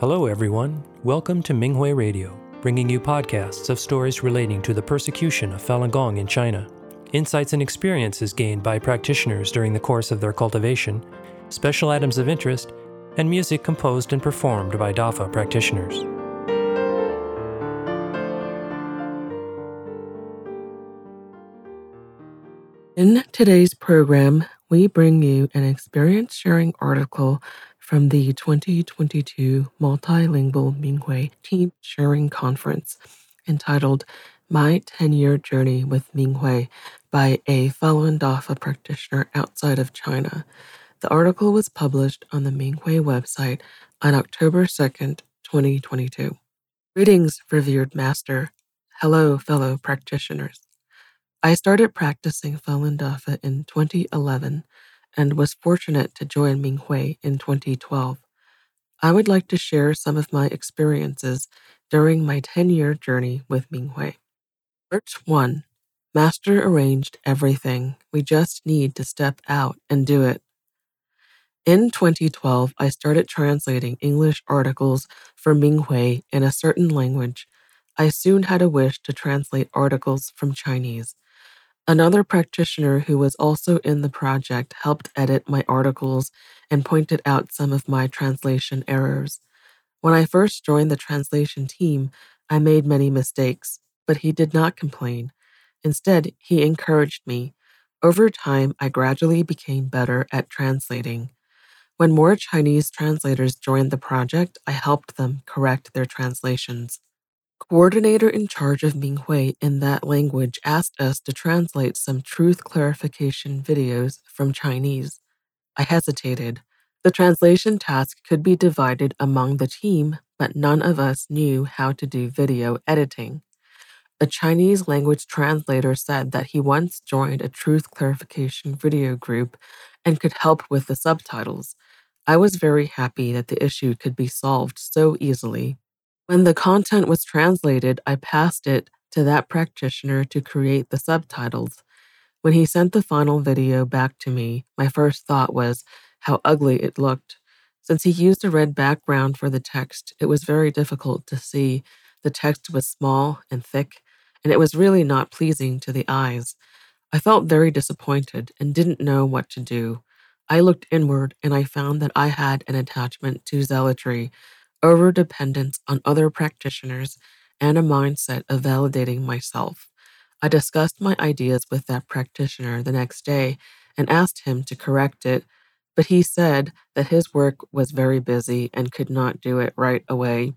Hello, everyone. Welcome to Minghui Radio, bringing you podcasts of stories relating to the persecution of Falun Gong in China, insights and experiences gained by practitioners during the course of their cultivation, special items of interest, and music composed and performed by DAFA practitioners. In today's program, we bring you an experience sharing article from the 2022 Multilingual Minghui Team Sharing Conference entitled My 10 Year Journey with Minghui by a Falun Dafa practitioner outside of China. The article was published on the Minghui website on October 2nd, 2022. Greetings, revered master. Hello, fellow practitioners. I started practicing Falun Dafa in 2011 and was fortunate to join Minghui in 2012. I would like to share some of my experiences during my 10 year journey with Minghui. Part 1 Master arranged everything. We just need to step out and do it. In 2012, I started translating English articles for Minghui in a certain language. I soon had a wish to translate articles from Chinese. Another practitioner who was also in the project helped edit my articles and pointed out some of my translation errors. When I first joined the translation team, I made many mistakes, but he did not complain. Instead, he encouraged me. Over time, I gradually became better at translating. When more Chinese translators joined the project, I helped them correct their translations coordinator in charge of Minghui in that language asked us to translate some truth clarification videos from Chinese. I hesitated. The translation task could be divided among the team, but none of us knew how to do video editing. A Chinese language translator said that he once joined a truth clarification video group and could help with the subtitles. I was very happy that the issue could be solved so easily. When the content was translated, I passed it to that practitioner to create the subtitles. When he sent the final video back to me, my first thought was how ugly it looked. Since he used a red background for the text, it was very difficult to see. The text was small and thick, and it was really not pleasing to the eyes. I felt very disappointed and didn't know what to do. I looked inward and I found that I had an attachment to zealotry over dependence on other practitioners, and a mindset of validating myself. I discussed my ideas with that practitioner the next day and asked him to correct it, but he said that his work was very busy and could not do it right away.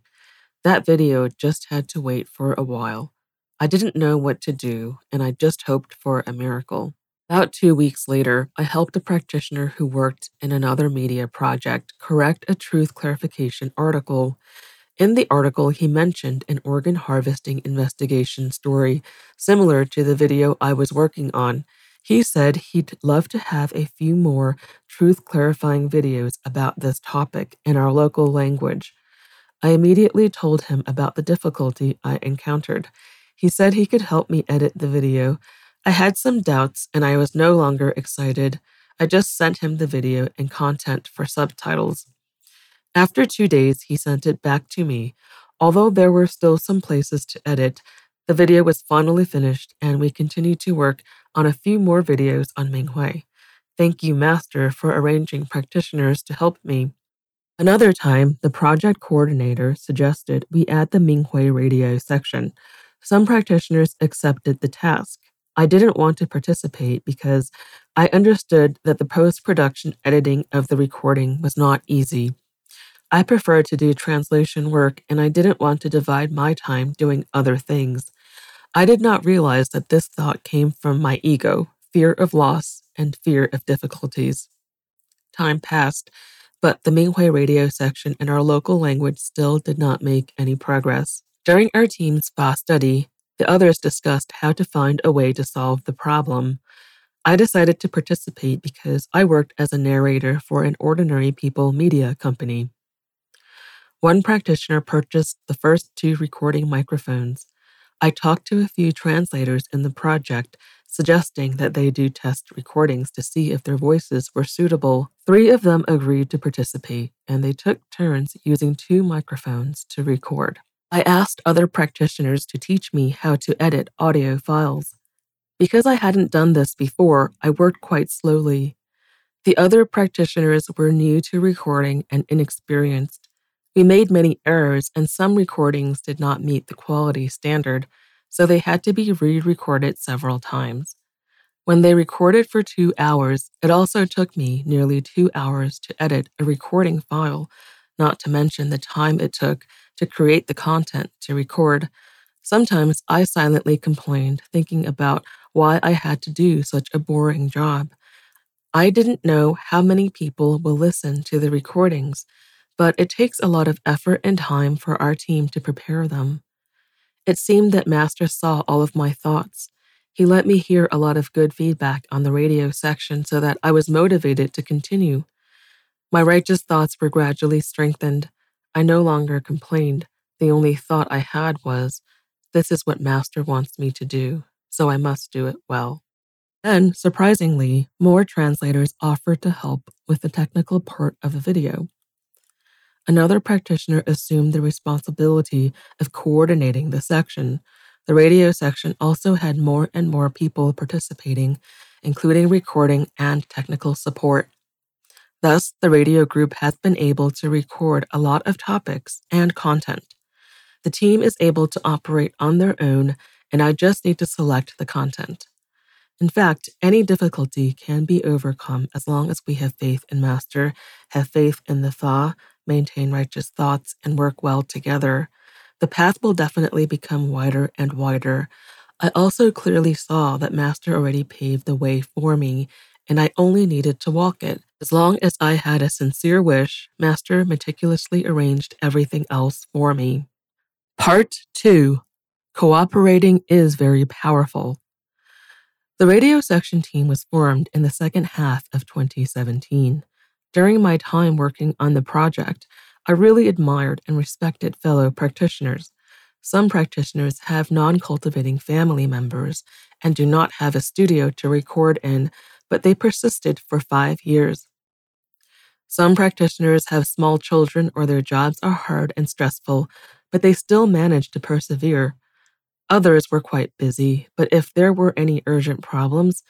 That video just had to wait for a while. I didn't know what to do, and I just hoped for a miracle. About two weeks later, I helped a practitioner who worked in another media project correct a truth clarification article. In the article, he mentioned an organ harvesting investigation story similar to the video I was working on. He said he'd love to have a few more truth clarifying videos about this topic in our local language. I immediately told him about the difficulty I encountered. He said he could help me edit the video I had some doubts and I was no longer excited. I just sent him the video and content for subtitles. After two days, he sent it back to me. Although there were still some places to edit, the video was finally finished and we continued to work on a few more videos on Minghui. Thank you, Master, for arranging practitioners to help me. Another time, the project coordinator suggested we add the Minghui radio section. Some practitioners accepted the task. I didn't want to participate because I understood that the post production editing of the recording was not easy. I preferred to do translation work and I didn't want to divide my time doing other things. I did not realize that this thought came from my ego, fear of loss, and fear of difficulties. Time passed, but the Minghui radio section in our local language still did not make any progress. During our team's Fa study, the others discussed how to find a way to solve the problem. I decided to participate because I worked as a narrator for an ordinary people media company. One practitioner purchased the first two recording microphones. I talked to a few translators in the project, suggesting that they do test recordings to see if their voices were suitable. Three of them agreed to participate, and they took turns using two microphones to record. I asked other practitioners to teach me how to edit audio files. Because I hadn't done this before, I worked quite slowly. The other practitioners were new to recording and inexperienced. We made many errors, and some recordings did not meet the quality standard, so they had to be re recorded several times. When they recorded for two hours, it also took me nearly two hours to edit a recording file, not to mention the time it took to create the content to record. Sometimes I silently complained, thinking about why I had to do such a boring job. I didn't know how many people will listen to the recordings, but it takes a lot of effort and time for our team to prepare them. It seemed that Master saw all of my thoughts. He let me hear a lot of good feedback on the radio section so that I was motivated to continue. My righteous thoughts were gradually strengthened. I no longer complained. The only thought I had was, this is what Master wants me to do, so I must do it well. Then, surprisingly, more translators offered to help with the technical part of the video. Another practitioner assumed the responsibility of coordinating the section. The radio section also had more and more people participating, including recording and technical support. Thus, the radio group has been able to record a lot of topics and content. The team is able to operate on their own, and I just need to select the content. In fact, any difficulty can be overcome as long as we have faith in Master, have faith in the Fa, maintain righteous thoughts, and work well together, the path will definitely become wider and wider. I also clearly saw that Master already paved the way for me, and I only needed to walk it. As long as I had a sincere wish, Master meticulously arranged everything else for me. Part 2 Cooperating is very powerful. The radio section team was formed in the second half of 2017. During my time working on the project, I really admired and respected fellow practitioners. Some practitioners have non cultivating family members and do not have a studio to record in, but they persisted for five years. Some practitioners have small children or their jobs are hard and stressful, but they still manage to persevere. Others were quite busy, but if there were any urgent problems,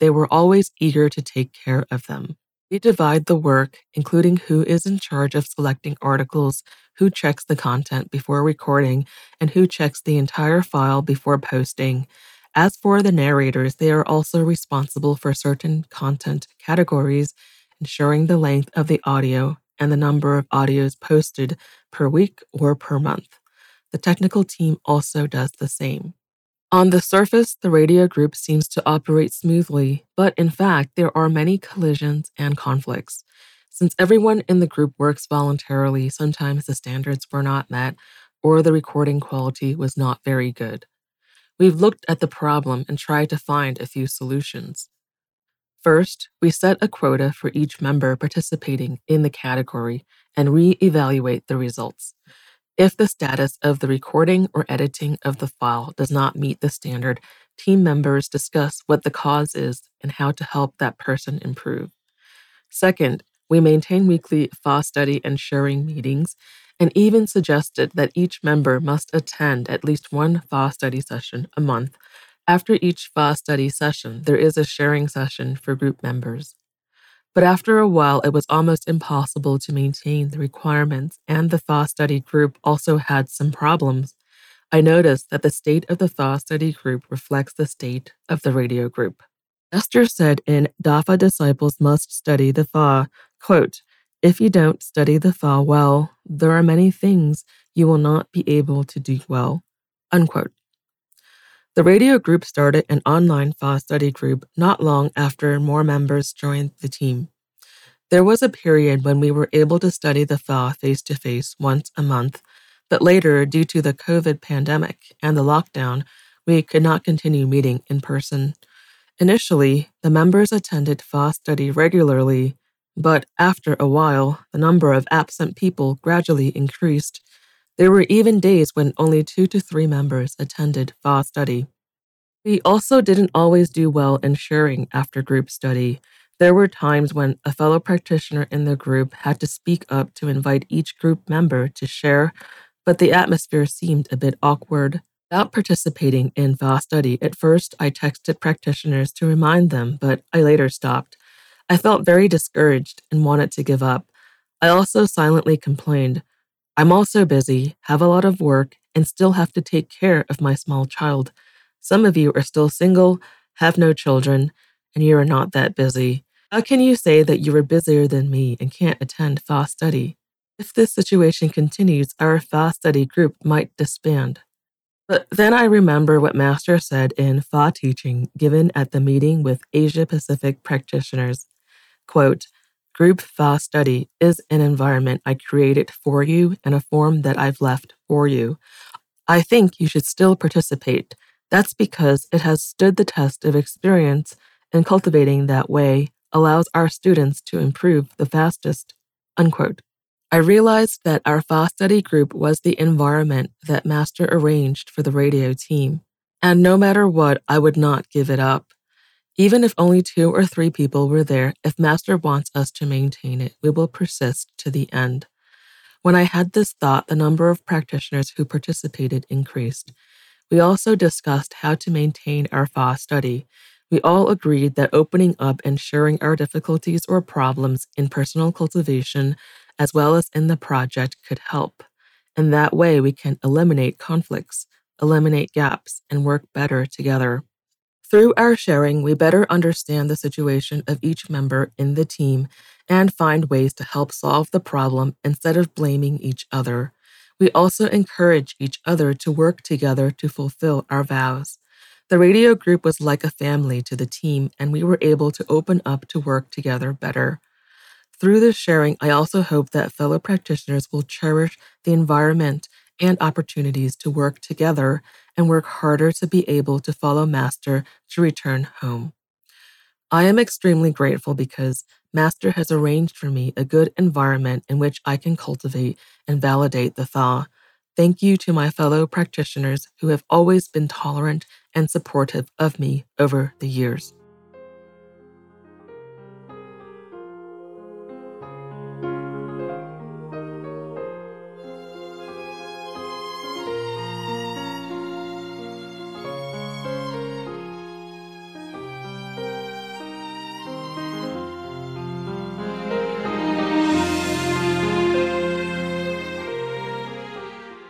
they were always eager to take care of them. We divide the work, including who is in charge of selecting articles, who checks the content before recording, and who checks the entire file before posting. As for the narrators, they are also responsible for certain content categories, ensuring the length of the audio and the number of audios posted per week or per month. The technical team also does the same. On the surface, the radio group seems to operate smoothly, but in fact, there are many collisions and conflicts. Since everyone in the group works voluntarily, sometimes the standards were not met or the recording quality was not very good. We've looked at the problem and tried to find a few solutions. First, we set a quota for each member participating in the category and re evaluate the results. If the status of the recording or editing of the file does not meet the standard, team members discuss what the cause is and how to help that person improve. Second, we maintain weekly FA study and sharing meetings and even suggested that each member must attend at least one FA study session a month. After each FA study session, there is a sharing session for group members. But after a while, it was almost impossible to maintain the requirements, and the Fa study group also had some problems. I noticed that the state of the Fa study group reflects the state of the radio group. Master said in Dafa disciples must study the Fa, quote, if you don't study the Fa well, there are many things you will not be able to do well. Unquote. The radio group started an online Fa study group not long after more members joined the team. There was a period when we were able to study the Fa face to face once a month, but later, due to the COVID pandemic and the lockdown, we could not continue meeting in person. Initially, the members attended Fa study regularly, but after a while, the number of absent people gradually increased there were even days when only two to three members attended Fa study. We also didn't always do well in sharing after group study. There were times when a fellow practitioner in the group had to speak up to invite each group member to share, but the atmosphere seemed a bit awkward. About participating in Fa study, at first I texted practitioners to remind them, but I later stopped. I felt very discouraged and wanted to give up. I also silently complained. I'm also busy, have a lot of work, and still have to take care of my small child. Some of you are still single, have no children, and you are not that busy. How can you say that you are busier than me and can't attend Fa study? If this situation continues, our Fa study group might disband. But then I remember what Master said in Fa teaching given at the meeting with Asia Pacific practitioners. Quote, Group Fa study is an environment I created for you and a form that I've left for you. I think you should still participate. That's because it has stood the test of experience and cultivating that way allows our students to improve the fastest. Unquote. I realized that our Fa study group was the environment that Master arranged for the radio team. And no matter what, I would not give it up. Even if only two or three people were there, if Master wants us to maintain it, we will persist to the end. When I had this thought, the number of practitioners who participated increased. We also discussed how to maintain our Fa study, we all agreed that opening up and sharing our difficulties or problems in personal cultivation, as well as in the project, could help. In that way, we can eliminate conflicts, eliminate gaps, and work better together. Through our sharing, we better understand the situation of each member in the team and find ways to help solve the problem instead of blaming each other. We also encourage each other to work together to fulfill our vows. The radio group was like a family to the team, and we were able to open up to work together better. Through this sharing, I also hope that fellow practitioners will cherish the environment and opportunities to work together and work harder to be able to follow Master to return home. I am extremely grateful because Master has arranged for me a good environment in which I can cultivate and validate the Fa Thank you to my fellow practitioners who have always been tolerant and supportive of me over the years.